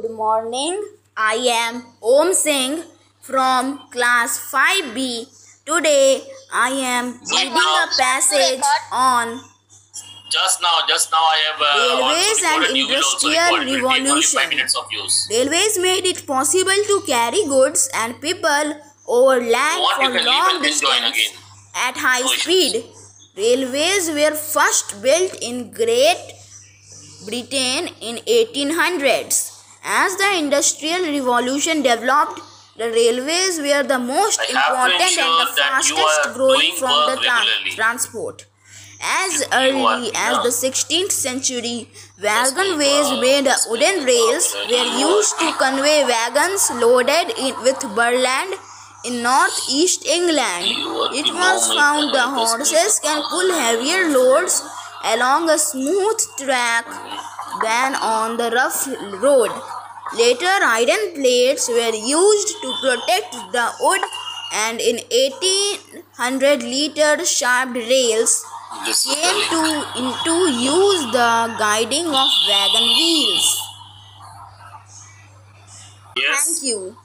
Good morning. I am Om Singh from class 5B. Today I am reading a passage on Just now, just now I have uh, Railways and recorded. You will also Industrial record. It will take only Revolution. five minutes of use. railways made it possible to carry goods and people over land for long and then join distance at high No issues. speed. Railways were first built in Great Britain in 1800s. As the Industrial Revolution developed, the railways were the most I have to important and the fastest growing from the transport. As early as the 16th century, Just wagon ways uh, made just wooden rails were used to convey wagons loaded with burland in northeast England. It was found the horses can pull heavier loads along a smooth track than on the rough road. Later, iron plates were used to protect the wood, and in 1800, liter sharp rails came to into use the guiding of wagon wheels. Yes. Thank you.